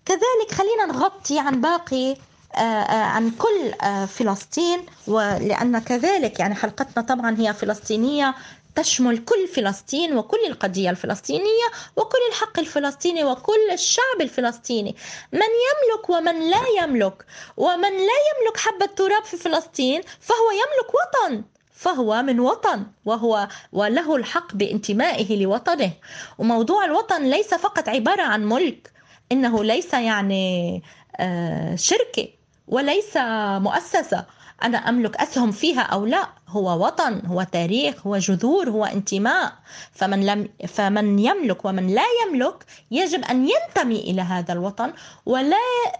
كذلك خلينا نغطي عن باقي آه، آه، عن كل فلسطين ولأن كذلك يعني حلقتنا طبعا هي فلسطينية تشمل كل فلسطين وكل القضية الفلسطينية وكل الحق الفلسطيني وكل الشعب الفلسطيني. من يملك ومن لا يملك ومن لا يملك حبة تراب في فلسطين فهو يملك وطن فهو من وطن وهو وله الحق بانتمائه لوطنه. وموضوع الوطن ليس فقط عبارة عن ملك إنه ليس يعني آه، شركة وليس مؤسسة. أنا أملك أسهم فيها أو لا. هو وطن هو تاريخ هو جذور هو انتماء. فمن لم فمن يملك ومن لا يملك يجب أن ينتمي إلى هذا الوطن ولا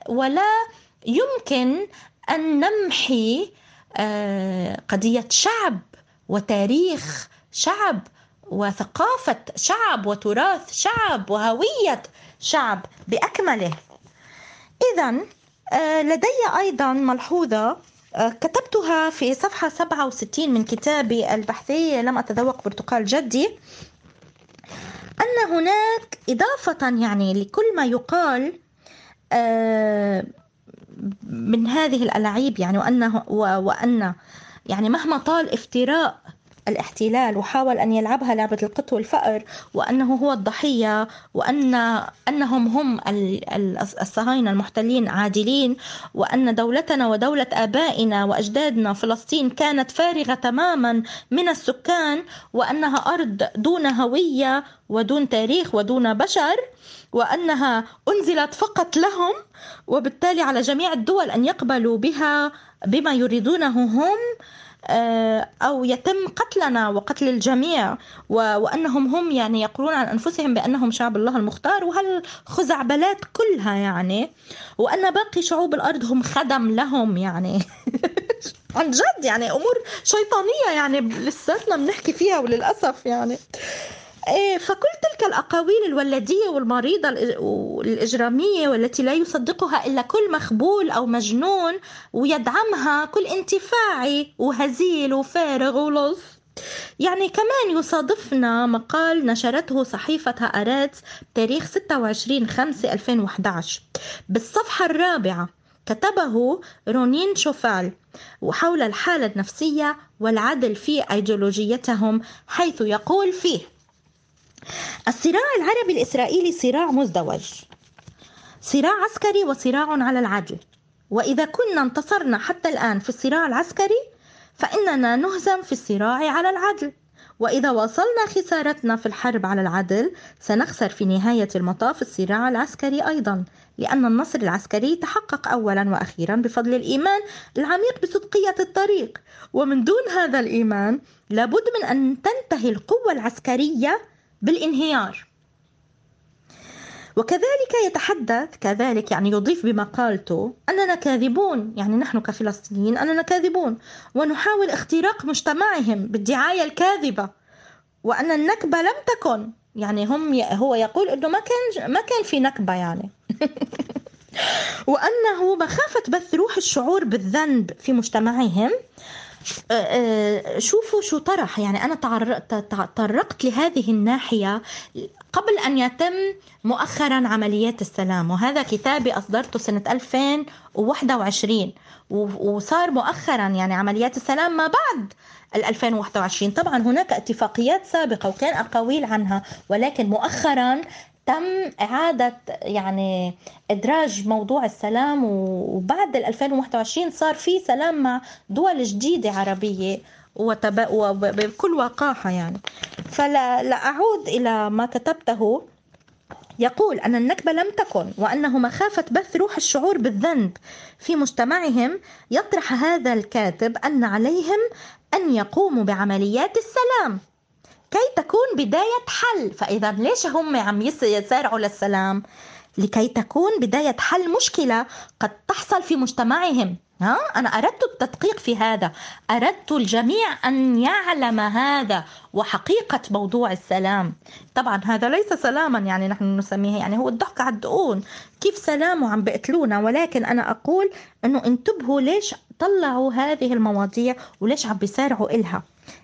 ولا يمكن أن نمحي آه، قضية شعب وتاريخ شعب وثقافة شعب وتراث شعب وهوية شعب بأكمله. إذا آه، لدي أيضا ملحوظة كتبتها في صفحة 67 من كتابي البحثي لم أتذوق برتقال جدي. أن هناك إضافة يعني لكل ما يقال آه، من هذه الألاعيب يعني وأنه وأن يعني مهما طال افتراء الاحتلال وحاول أن يلعبها لعبة القط والفأر وأنه هو الضحية وأن أنهم هم الصهاينة المحتلين عادلين وأن دولتنا ودولة آبائنا وأجدادنا فلسطين كانت فارغة تماما من السكان وأنها أرض دون هوية ودون تاريخ ودون بشر وأنها أنزلت فقط لهم وبالتالي على جميع الدول أن يقبلوا بها بما يريدونه هم. أو يتم قتلنا وقتل الجميع وأنهم هم يعني يقولون عن أنفسهم بأنهم شعب الله المختار وهالخزعبلات كلها يعني؟ وأن باقي شعوب الأرض هم خدم لهم يعني. عن جد يعني أمور شيطانية يعني لساتنا بنحكي فيها وللأسف يعني. فكل تلك الأقاويل الولدية والمريضة الإجرامية والتي لا يصدقها إلا كل مخبول أو مجنون ويدعمها كل انتفاعي وهزيل وفارغ ولص يعني كمان يصادفنا مقال نشرته صحيفة هآراتس تاريخ 26 5 2011 بالصفحة الرابعة كتبه رونين شوفال وحول الحالة النفسية والعدل في أيديولوجيتهم حيث يقول فيه الصراع العربي الإسرائيلي صراع مزدوج. صراع عسكري وصراع على العدل. وإذا كنا انتصرنا حتى الآن في الصراع العسكري فإننا نهزم في الصراع على العدل. وإذا واصلنا خسارتنا في الحرب على العدل سنخسر في نهاية المطاف الصراع العسكري أيضا لأن النصر العسكري تحقق أولا وأخيرا بفضل الإيمان العميق بصدقية الطريق. ومن دون هذا الإيمان لابد من أن تنتهي القوة العسكرية بالانهيار. وكذلك يتحدث كذلك يعني يضيف بمقالته أننا كاذبون يعني نحن كفلسطينيين أننا كاذبون ونحاول اختراق مجتمعهم بالدعاية الكاذبة. وأن النكبة لم تكن يعني هم هو يقول إنه ما كان ما كان في نكبة يعني. وأنه مخافة بث روح الشعور بالذنب في مجتمعهم. شوفوا شو طرح. يعني أنا تطرقت لهذه الناحية قبل أن يتم مؤخرا عمليات السلام وهذا كتابي أصدرته سنة 2021 وصار مؤخرا يعني عمليات السلام ما بعد 2021 طبعا هناك اتفاقيات سابقة وكان أقاويل عنها ولكن مؤخرا تم إعادة يعني إدراج موضوع السلام وبعد 2021 صار في سلام مع دول جديدة عربية. وبكل وقاحة يعني. فلا لا أعود إلى ما كتبته. يقول أن النكبة لم تكن وأنه مخافة بث روح الشعور بالذنب في مجتمعهم. يطرح هذا الكاتب أن عليهم أن يقوموا بعمليات السلام. كي تكون بداية حل. فإذا ليش هم عم يسارعوا للسلام؟ لكي تكون بداية حل مشكلة قد تحصل في مجتمعهم. ها؟ أنا أردت التدقيق في هذا. أردت الجميع أن يعلم هذا وحقيقة موضوع السلام. طبعا هذا ليس سلاما يعني نحن نسميه يعني هو الضحك على الدقون. كيف سلام وعم بقتلونا ولكن أنا أقول أنه انتبهوا ليش طلعوا هذه المواضيع وليش عم بيسارعوا إلها؟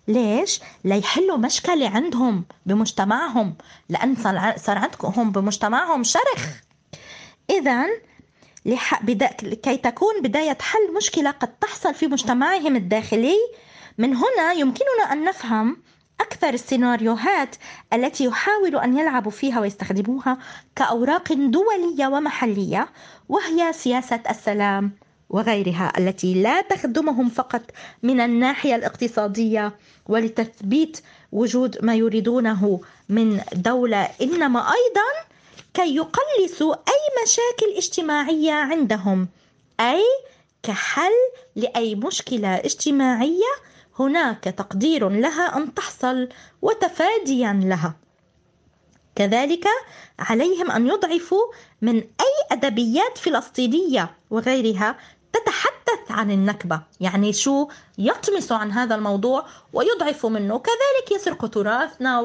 ليش؟ ليحلوا مشكلة عندهم بمجتمعهم لأن صار عندهم بمجتمعهم شرخ. إذا لكي تكون بداية حل مشكلة قد تحصل في مجتمعهم الداخلي من هنا يمكننا أن نفهم أكثر السيناريوهات التي يحاولوا أن يلعبوا فيها ويستخدموها كأوراق دولية ومحلية وهي سياسة السلام. وغيرها التي لا تخدمهم فقط من الناحية الاقتصادية ولتثبيت وجود ما يريدونه من دولة إنما أيضا كي يقلصوا أي مشاكل اجتماعية عندهم أي كحل لأي مشكلة اجتماعية هناك تقدير لها أن تحصل وتفاديا لها. كذلك عليهم أن يضعفوا من أي أدبيات فلسطينية وغيرها تتحدث عن النكبة يعني شو يطمسوا عن هذا الموضوع ويضعفوا منه. كذلك يسرقوا تراثنا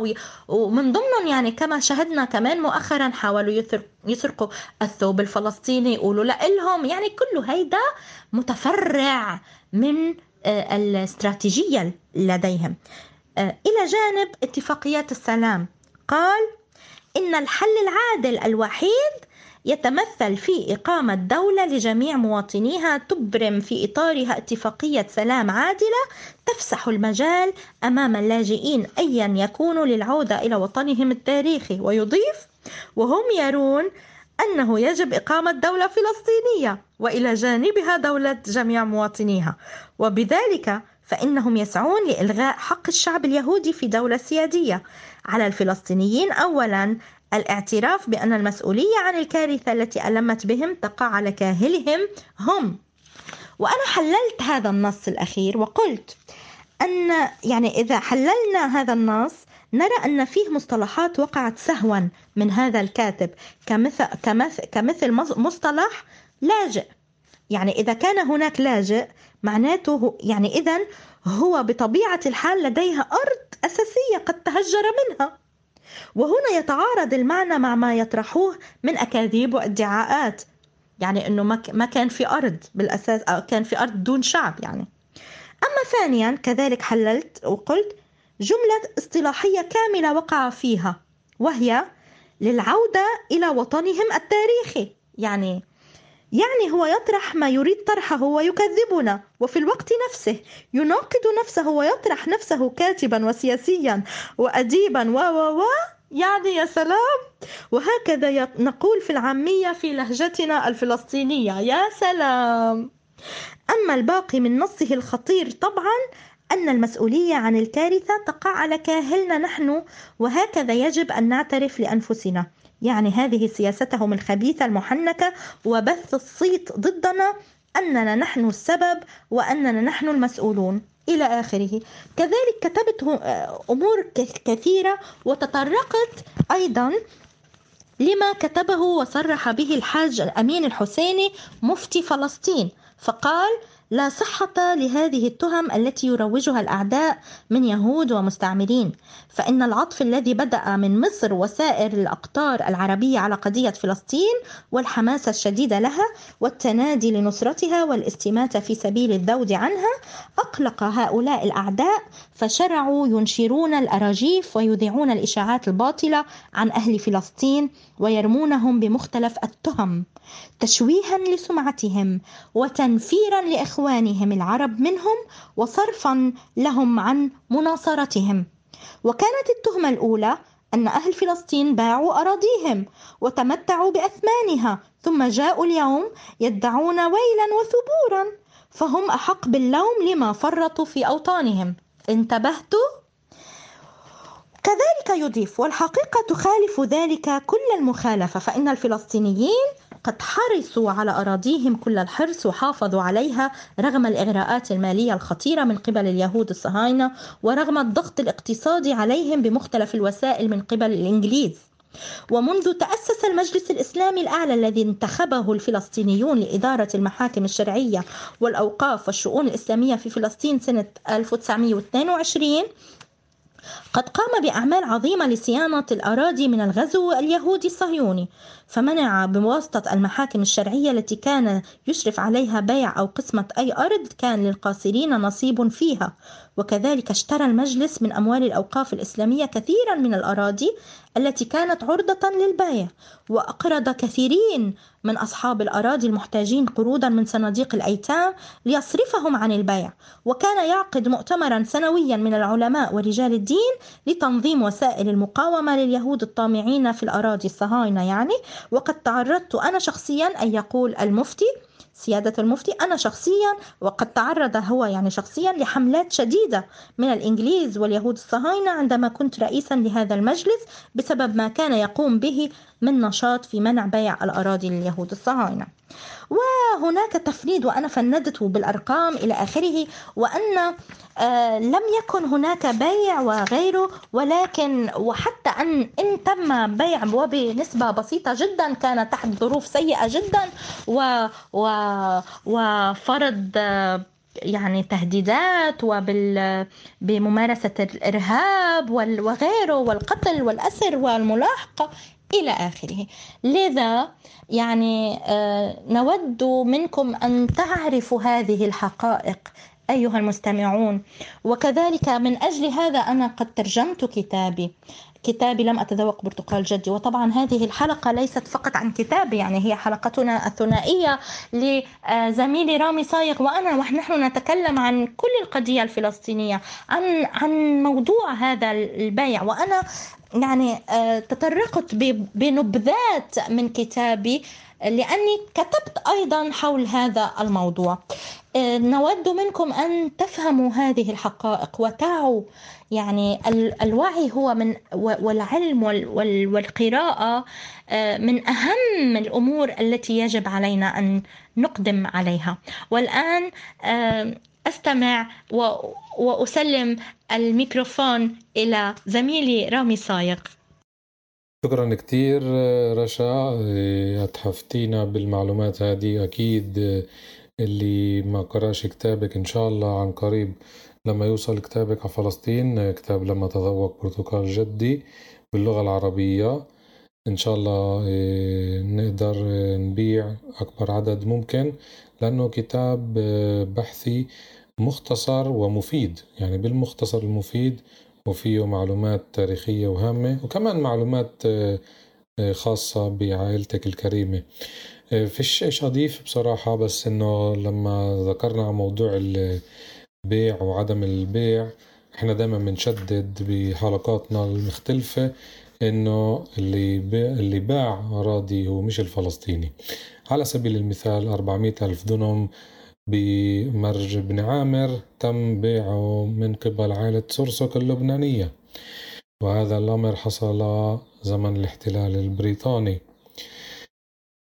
ومن ضمنهم يعني كما شهدنا كمان مؤخرا حاولوا يسرقوا الثوب الفلسطيني يقولوا لهم يعني كله هيدا متفرع من آه، الاستراتيجية لديهم. آه، إلى جانب اتفاقيات السلام. قال إن الحل العادل الوحيد يتمثل في إقامة دولة لجميع مواطنيها تبرم في إطارها اتفاقية سلام عادلة تفسح المجال أمام اللاجئين أيا يكونوا للعودة إلى وطنهم التاريخي ويضيف وهم يرون أنه يجب إقامة دولة فلسطينية وإلى جانبها دولة جميع مواطنيها وبذلك فإنهم يسعون لإلغاء حق الشعب اليهودي في دولة سيادية. على الفلسطينيين أولا الاعتراف بأن المسؤولية عن الكارثة التي ألمت بهم تقع على كاهلهم هم. وأنا حللت هذا النص الأخير وقلت أن يعني إذا حللنا هذا النص نرى أن فيه مصطلحات وقعت سهوا من هذا الكاتب كمثل, كمثل, كمثل مصطلح لاجئ. يعني إذا كان هناك لاجئ معناته يعني إذا هو بطبيعة الحال لديها أرض أساسية قد تهجر منها. وهنا يتعارض المعنى مع ما يطرحوه من أكاذيب وادعاءات. يعني أنه ما كان في أرض بالأساس أو كان في أرض دون شعب يعني. أما ثانيا كذلك حللت وقلت جملة اصطلاحية كاملة وقع فيها وهي للعودة إلى وطنهم التاريخي. يعني يعني هو يطرح ما يريد طرحه ويكذبنا. وفي الوقت نفسه يناقض نفسه ويطرح نفسه كاتبا وسياسيا وأديبا و و و يعني يا سلام. وهكذا نقول في العامية في لهجتنا الفلسطينية يا سلام. أما الباقي من نصه الخطير طبعا أن المسؤولية عن الكارثة تقع على كاهلنا نحن وهكذا يجب أن نعترف لأنفسنا. يعني هذه سياستهم الخبيثة المحنكة وبث الصيت ضدنا أننا نحن السبب وأننا نحن المسؤولون. إلى آخره. كذلك كتبت أمور كثيرة وتطرقت أيضا لما كتبه وصرح به الحاج الأمين الحسيني مفتي فلسطين. فقال لا صحة لهذه التهم التي يروجها الأعداء من يهود ومستعمرين فإن العطف الذي بدأ من مصر وسائر الأقطار العربية على قضية فلسطين والحماسة الشديدة لها والتنادي لنصرتها والاستماتة في سبيل الذود عنها أقلق هؤلاء الأعداء فشرعوا ينشرون الأراجيف ويذيعون الإشاعات الباطلة عن أهل فلسطين ويرمونهم بمختلف التهم تشويها لسمعتهم وتنفيرا لاخوانهم العرب منهم وصرفا لهم عن مناصرتهم وكانت التهمة الأولى أن أهل فلسطين باعوا أراضيهم وتمتعوا بأثمانها ثم جاءوا اليوم يدعون ويلا وثبورا فهم أحق باللوم لما فرطوا في أوطانهم انتبهتوا؟ كذلك يضيف والحقيقة تخالف ذلك كل المخالفة فإن الفلسطينيين قد حرصوا على أراضيهم كل الحرص وحافظوا عليها رغم الإغراءات المالية الخطيرة من قبل اليهود الصهاينة ورغم الضغط الاقتصادي عليهم بمختلف الوسائل من قبل الإنجليز. ومنذ تأسس المجلس الإسلامي الأعلى الذي انتخبه الفلسطينيون لإدارة المحاكم الشرعية والأوقاف والشؤون الإسلامية في فلسطين سنة 1922 قد قام بأعمال عظيمة لصيانة الأراضي من الغزو اليهودي الصهيوني. فمنع بواسطة المحاكم الشرعية التي كان يشرف عليها بيع أو قسمة أي أرض كان للقاصرين نصيب فيها. وكذلك اشترى المجلس من أموال الأوقاف الإسلامية كثيرا من الأراضي التي كانت عرضة للبيع. وأقرض كثيرين من أصحاب الأراضي المحتاجين قروضا من صناديق الأيتام ليصرفهم عن البيع. وكان يعقد مؤتمرا سنويا من العلماء ورجال الدين لتنظيم وسائل المقاومة لليهود الطامعين في الأراضي. الصهاينة يعني. وقد تعرضت أنا شخصيا أن يقول المفتي سيادة المفتي أنا شخصيا وقد تعرض هو يعني شخصيا لحملات شديدة من الإنجليز واليهود الصهاينة عندما كنت رئيسا لهذا المجلس بسبب ما كان يقوم به من نشاط في منع بيع الأراضي لليهود الصهاينة. وهناك تفنيد وأنا فندته بالأرقام إلى آخره وأن آه لم يكن هناك بيع وغيره ولكن وحتى أن إن تم بيع وبنسبة بسيطة جدا كان تحت ظروف سيئة جدا و و وفرض يعني تهديدات وبال بممارسة الإرهاب وغيره والقتل والأسر والملاحقة. إلى آخره. لذا يعني آه، نود منكم أن تعرفوا هذه الحقائق أيها المستمعون. وكذلك من أجل هذا أنا قد ترجمت كتابي. كتابي لم أتذوق برتقال جدي وطبعا هذه الحلقة ليست فقط عن كتابي يعني هي حلقتنا الثنائية لزميلي رامي صايغ وأنا ونحن نتكلم عن كل القضية الفلسطينية عن عن موضوع هذا البيع. وأنا يعني آه، تطرقت بنبذات من كتابي لأني كتبت أيضا حول هذا الموضوع. آه، نود منكم أن تفهموا هذه الحقائق وتعوا. يعني الوعي هو من والعلم والقراءة آه، من أهم الأمور التي يجب علينا أن نقدم عليها. والآن أستمع وأسلم الميكروفون إلى زميلي رامي صايغ شكرا كتير رشا. أتحفتينا بالمعلومات هذه أكيد اللي ما قرأش كتابك إن شاء الله عن قريب لما يوصل كتابك على فلسطين كتاب لما تذوق برتقال جدي باللغة العربية. إن شاء الله نقدر نبيع أكبر عدد ممكن لأنه كتاب بحثي مختصر ومفيد. يعني بالمختصر المفيد وفيه معلومات تاريخية وهامة وكمان معلومات آه، آه، خاصة بعائلتك الكريمة. آه، فيش إيش اضيف بصراحة بس إنه لما ذكرنا موضوع البيع وعدم البيع إحنا دايما بنشدد بحلقاتنا المختلفة إنه اللي اللي باع اراضي هو مش الفلسطيني. على سبيل المثال 400 ألف دونم بمرج بن عامر تم بيعه من قبل عائلة سرسك اللبنانية. وهذا الأمر حصل زمن الاحتلال البريطاني.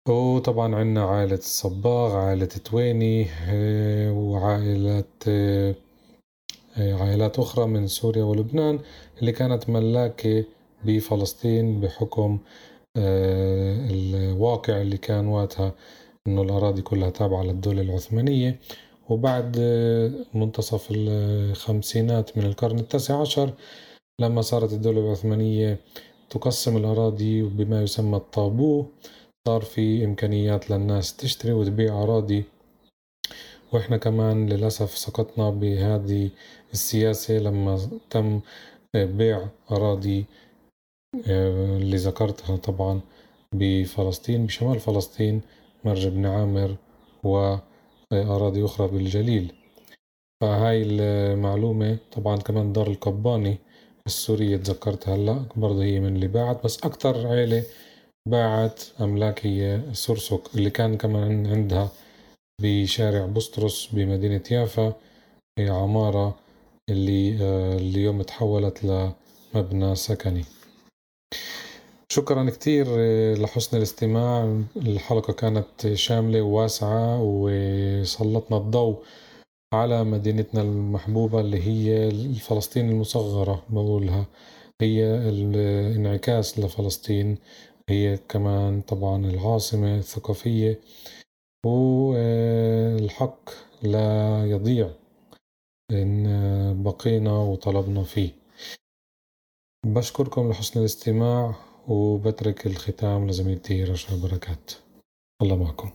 وطبعا عنا عائلة الصباغ عائلة تويني آه، عائلات أخرى من سوريا ولبنان اللي كانت ملاكة بفلسطين بحكم آه، الواقع اللي كان وقتها. إنه الأراضي كلها تابعة للدولة العثمانية. وبعد منتصف الخمسينات من القرن التاسع عشر لما صارت الدولة العثمانية تقسم الأراضي بما يسمى الطابو صار في إمكانيات للناس تشتري وتبيع أراضي. وإحنا كمان للأسف سقطنا بهذه السياسة لما تم بيع أراضي آه، اللي ذكرتها طبعا بفلسطين بشمال فلسطين. مرج بن عامر وأراضي أخرى بالجليل. فهاي المعلومة طبعا كمان دار القباني السورية تذكرت هلأ برضه هي من اللي باعت بس أكتر عيلة باعت أملاك هي سرسك اللي كان كمان عندها بشارع بسطرس بمدينة يافا هي عمارة اللي آه، اليوم تحولت لمبنى سكني. شكرا كتير آه، لحسن الاستماع. الحلقة كانت شاملة وواسعة وسلطنا الضوء على مدينتنا المحبوبة اللي هي فلسطين المصغرة بقولها. هي الانعكاس لفلسطين. هي كمان طبعا العاصمة الثقافية. والحق لا يضيع إن بقينا وطلبنا فيه. بشكركم لحسن الاستماع. وبترك الختام لزميلتي رشا بركات. الله معكم.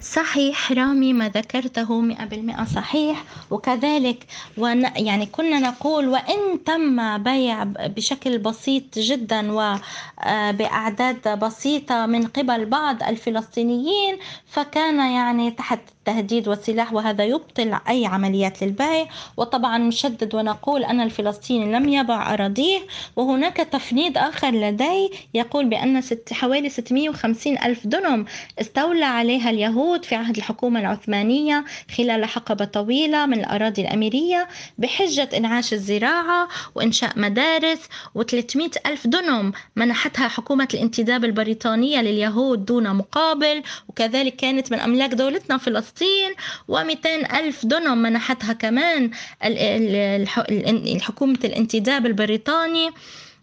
صحيح رامي ما ذكرته مئة بالمئة صحيح. وكذلك ون يعني كنا نقول وإن تم بيع بشكل بسيط جدا وبأعداد آه، بسيطة من قبل بعض الفلسطينيين فكان يعني تحت التهديد والسلاح وهذا يبطل أي عمليات للبيع. وطبعا نشدد ونقول أن الفلسطيني لم يبع أراضيه وهناك تفنيد آخر لدي يقول بأن ست حوالي 650 ألف دنم استولى عليها اليهود في عهد الحكومة العثمانية خلال حقبة طويلة من الأراضي الأميرية بحجة إنعاش الزراعة وإنشاء مدارس و300 ألف دنم منحتها حكومة الانتداب البريطانية لليهود دون مقابل. وكذلك كانت من أملاك دولتنا فلسطين فلسطين و200 ألف دنم منحتها كمان الحكومة الانتداب البريطاني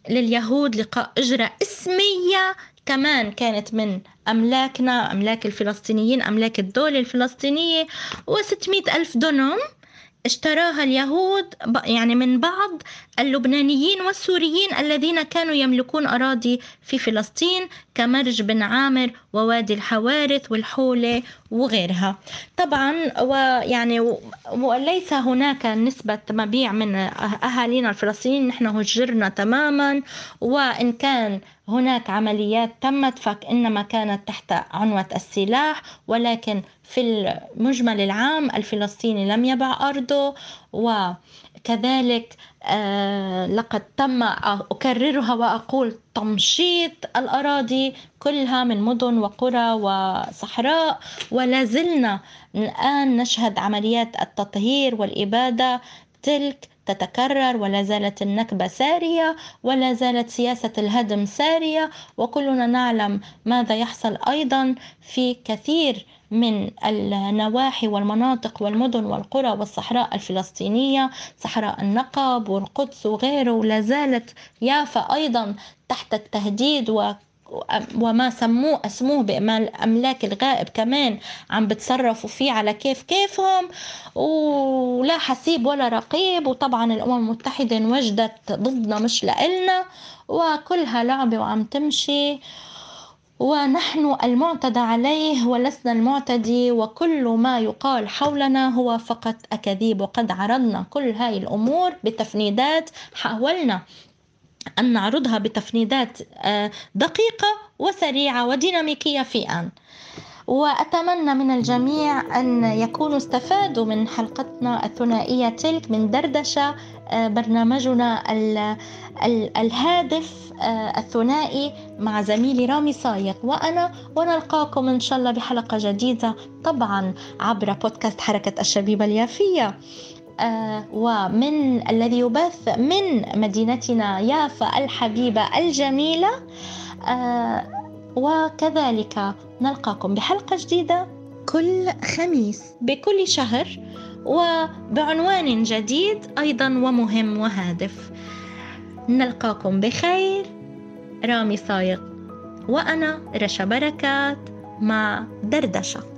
لليهود لقاء أجرة إسمية كمان كانت من أملاكنا أملاك الفلسطينيين أملاك الدولة الفلسطينية و600 ألف دنم اشتراها اليهود يعني من بعض اللبنانيين والسوريين الذين كانوا يملكون أراضي في فلسطين كمرج بن عامر ووادي الحوارث والحولة وغيرها. طبعا ويعني وليس هناك نسبة مبيع من أهالينا الفلسطينيين نحن هجرنا تماما وإن كان هناك عمليات تمت فإنما كانت تحت عنوة السلاح ولكن في المجمل العام الفلسطيني لم يبع أرضه وكذلك آه لقد تم أكررها وأقول تمشيط الأراضي كلها من مدن وقرى وصحراء ولا زلنا الآن نشهد عمليات التطهير والإبادة تلك تتكرر ولا زالت النكبة سارية ولا زالت سياسة الهدم سارية. وكلنا نعلم ماذا يحصل أيضا في كثير من النواحي والمناطق والمدن والقرى والصحراء الفلسطينية صحراء النقب والقدس وغيره. لا زالت يافا أيضا تحت التهديد و وما سموه أسموه بأملاك الغائب كمان. عم بتصرفوا فيه على كيف كيفهم ولا حسيب ولا رقيب. وطبعا الأمم المتحدة انوجدت ضدنا مش لإلنا وكلها لعبة وعم تمشي. ونحن المعتدى عليه ولسنا المعتدي وكل ما يقال حولنا هو فقط أكاذيب. وقد عرضنا كل هاي الأمور بتفنيدات حاولنا أن نعرضها بتفنيدات آه، دقيقة وسريعة وديناميكية في آن. وأتمنى من الجميع أن يكونوا استفادوا من حلقتنا الثنائية تلك من دردشة آه، برنامجنا الهادف آه، الثنائي مع زميلي رامي صايغ وأنا ونلقاكم إن شاء الله بحلقة جديدة طبعا عبر بودكاست حركة الشبيبة اليافية. ومن الذي يبث من مدينتنا يافا الحبيبة الجميلة. آه، وكذلك نلقاكم بحلقة جديدة كل خميس. بكل شهر وبعنوان جديد أيضا ومهم وهادف. نلقاكم بخير. رامي صايغ وأنا رشا بركات مع دردشة.